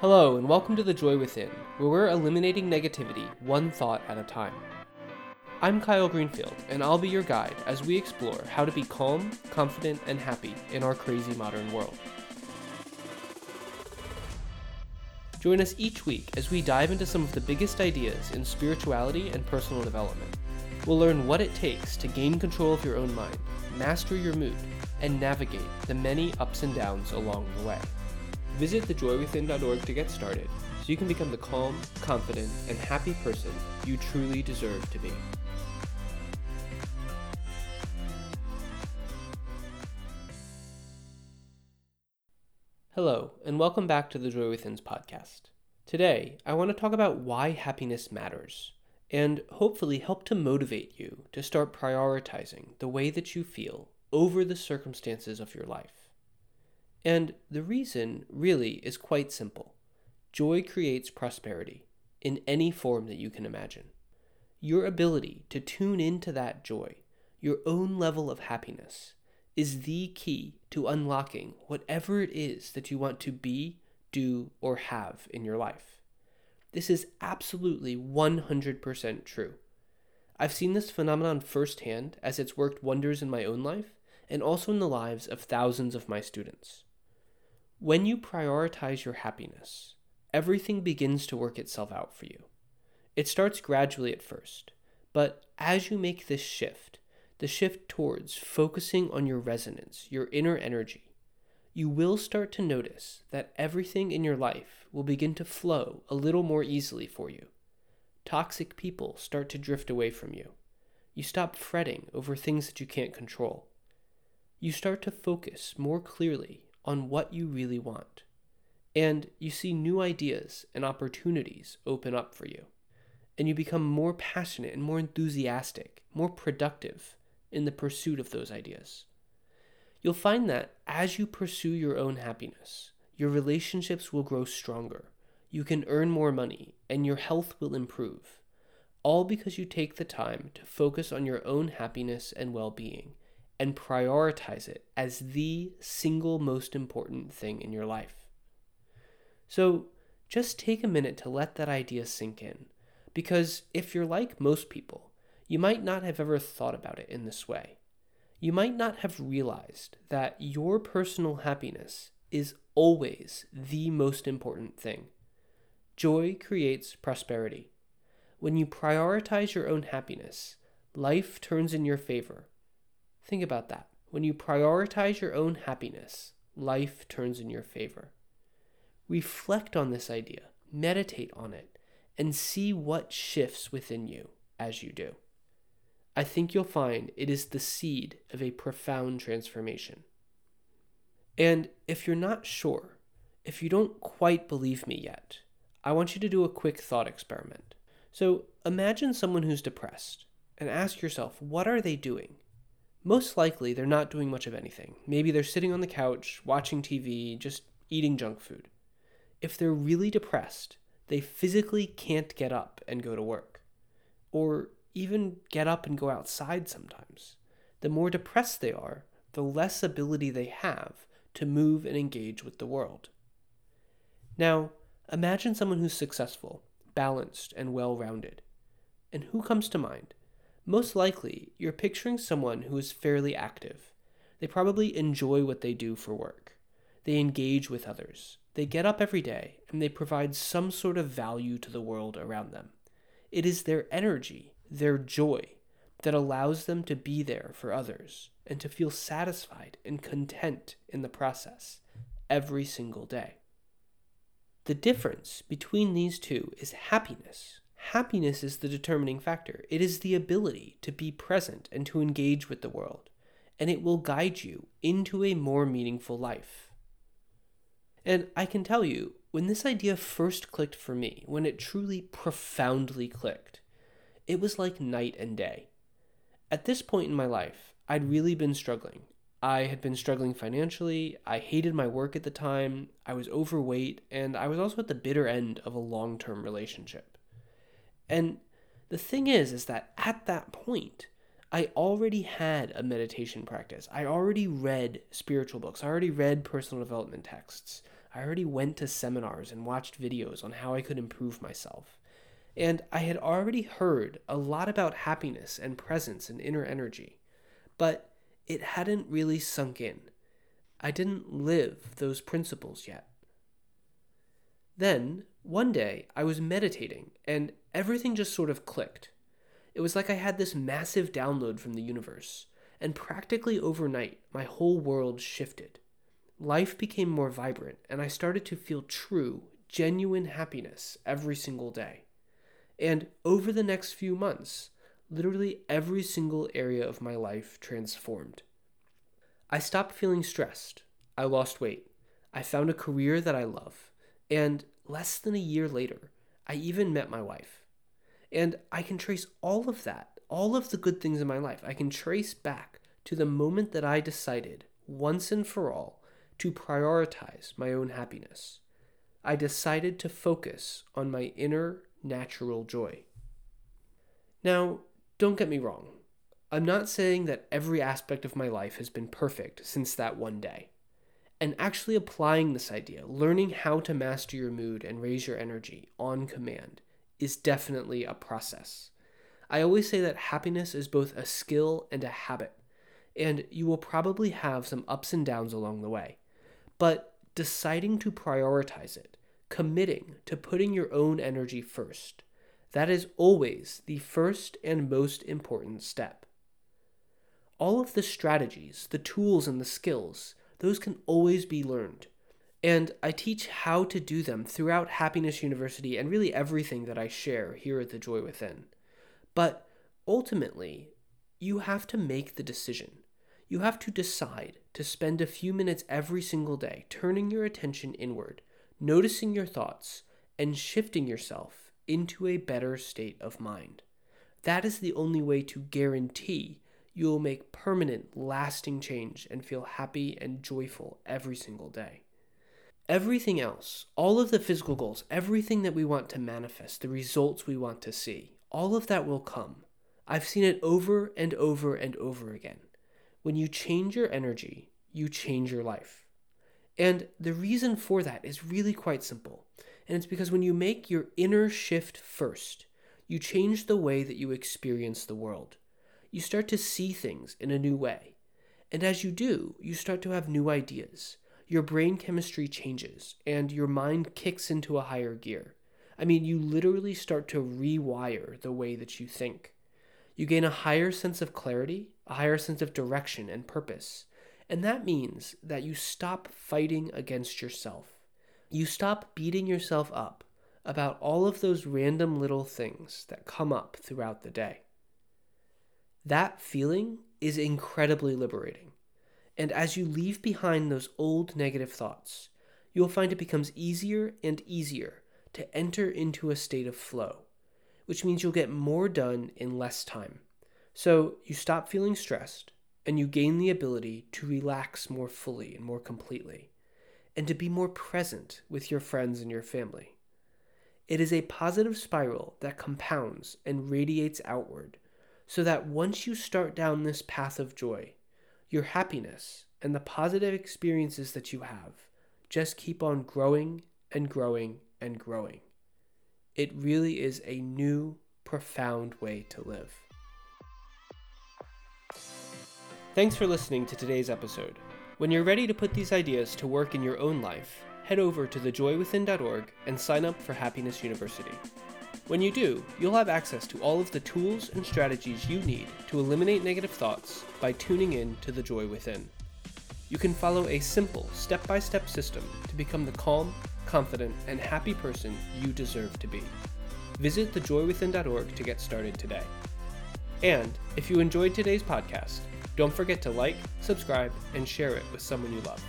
Hello, and welcome to The Joy Within, where we're eliminating negativity one thought at a time. I'm Kyle Greenfield, and I'll be your guide as we explore how to be calm, confident, and happy in our crazy modern world. Join us each week as we dive into some of the biggest ideas in spirituality and personal development. We'll learn what it takes to gain control of your own mind, master your mood, and navigate the many ups and downs along the way. Visit thejoywithin.org to get started so you can become the calm, confident, and happy person you truly deserve to be. Hello, and welcome back to the Joy Within's podcast. Today, I want to talk about why happiness matters and hopefully help to motivate you to start prioritizing the way that you feel over the circumstances of your life. And the reason really is quite simple joy creates prosperity in any form that you can imagine. Your ability to tune into that joy, your own level of happiness, is the key to unlocking whatever it is that you want to be, do, or have in your life. This is absolutely 100% true. I've seen this phenomenon firsthand as it's worked wonders in my own life and also in the lives of thousands of my students. When you prioritize your happiness, everything begins to work itself out for you. It starts gradually at first, but as you make this shift, the shift towards focusing on your resonance, your inner energy, you will start to notice that everything in your life will begin to flow a little more easily for you. Toxic people start to drift away from you. You stop fretting over things that you can't control. You start to focus more clearly on what you really want. And you see new ideas and opportunities open up for you. And you become more passionate and more enthusiastic, more productive in the pursuit of those ideas. You'll find that as you pursue your own happiness, your relationships will grow stronger, you can earn more money, and your health will improve. All because you take the time to focus on your own happiness and well being and prioritize it as the single most important thing in your life. So just take a minute to let that idea sink in, because if you're like most people, you might not have ever thought about it in this way. You might not have realized that your personal happiness is always the most important thing. Joy creates prosperity. When you prioritize your own happiness, life turns in your favor Think about that. When you prioritize your own happiness, life turns in your favor. Reflect on this idea, meditate on it, and see what shifts within you as you do. I think you'll find it is the seed of a profound transformation. And if you're not sure, if you don't quite believe me yet, I want you to do a quick thought experiment. So imagine someone who's depressed and ask yourself, what are they doing? Most likely they're not doing much of anything. Maybe they're sitting on the couch, watching TV, just eating junk food. If they're really depressed, they physically can't get up and go to work, or even get up and go outside sometimes. The more depressed they are, the less ability they have to move and engage with the world. Now, imagine someone who's successful, balanced, and well rounded. And who comes to mind? Most likely, you're picturing someone who is fairly active. They probably enjoy what they do for work. They engage with others. They get up every day and they provide some sort of value to the world around them. It is their energy, their joy, that allows them to be there for others and to feel satisfied and content in the process every single day. The difference between these two is happiness Happiness is the determining factor. It is the ability to be present and to engage with the world, and it will guide you into a more meaningful life. And I can tell you, when this idea first clicked for me, when it truly profoundly clicked, it was like night and day. At this point in my life, I'd really been struggling. I had been struggling financially, I hated my work at the time, I was overweight, and I was also at the bitter end of a long term relationship. And the thing is, is that at that point, I already had a meditation practice. I already read spiritual books. I already read personal development texts. I already went to seminars and watched videos on how I could improve myself. And I had already heard a lot about happiness and presence and inner energy, but it hadn't really sunk in. I didn't live those principles yet. Then, one day, I was meditating and everything just sort of clicked. It was like I had this massive download from the universe, and practically overnight, my whole world shifted. Life became more vibrant, and I started to feel true, genuine happiness every single day. And over the next few months, literally every single area of my life transformed. I stopped feeling stressed. I lost weight. I found a career that I love. And less than a year later, I even met my wife. And I can trace all of that, all of the good things in my life, I can trace back to the moment that I decided, once and for all, to prioritize my own happiness. I decided to focus on my inner natural joy. Now, don't get me wrong. I'm not saying that every aspect of my life has been perfect since that one day. And actually applying this idea, learning how to master your mood and raise your energy on command, is definitely a process. I always say that happiness is both a skill and a habit, and you will probably have some ups and downs along the way. But deciding to prioritize it, committing to putting your own energy first. That is always the first and most important step. All of the strategies, the tools, and the skills, those can always be learned. And I teach how to do them throughout Happiness University and really everything that I share here at The Joy Within. But ultimately, you have to make the decision. You have to decide to spend a few minutes every single day turning your attention inward noticing your thoughts, and shifting yourself into a better state of mind. That is the only way to guarantee you will make permanent, lasting change and feel happy and joyful every single day. Everything else, all of the physical goals, everything that we want to manifest, the results we want to see, all of that will come. I've seen it over and over and over again. When you change your energy, you change your life. And the reason for that is really quite simple. And it's because when you make your inner shift first, you change the way that you experience the world. You start to see things in a new way. And as you do, you start to have new ideas. Your brain chemistry changes, and your mind kicks into a higher gear. I mean, you literally start to rewire the way that you think. You gain a higher sense of clarity, a higher sense of direction and purpose. And that means that you stop fighting against yourself. You stop beating yourself up about all of those random little things that come up throughout the day. That feeling is incredibly liberating. And as you leave behind those old negative thoughts, you'll find it becomes easier and easier to enter into a state of flow, which means you'll get more done in less time. So you stop feeling stressed, and you gain the ability to relax more fully and more completely, and to be more present with your friends and your family. It is a positive spiral that compounds and radiates outward, so that once you start down this path of joy, your happiness and the positive experiences that you have just keep on growing and growing and growing. It really is a new, profound way to live. Thanks for listening to today's episode. When you're ready to put these ideas to work in your own life, head over to thejoywithin.org and sign up for Happiness University. When you do, you'll have access to all of the tools and strategies you need to eliminate negative thoughts by tuning in to the joy within. You can follow a simple step by step system to become the calm, confident, and happy person you deserve to be. Visit thejoywithin.org to get started today. And if you enjoyed today's podcast, don't forget to like, subscribe, and share it with someone you love,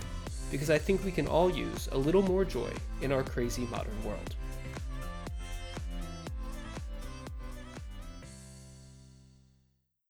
because I think we can all use a little more joy in our crazy modern world.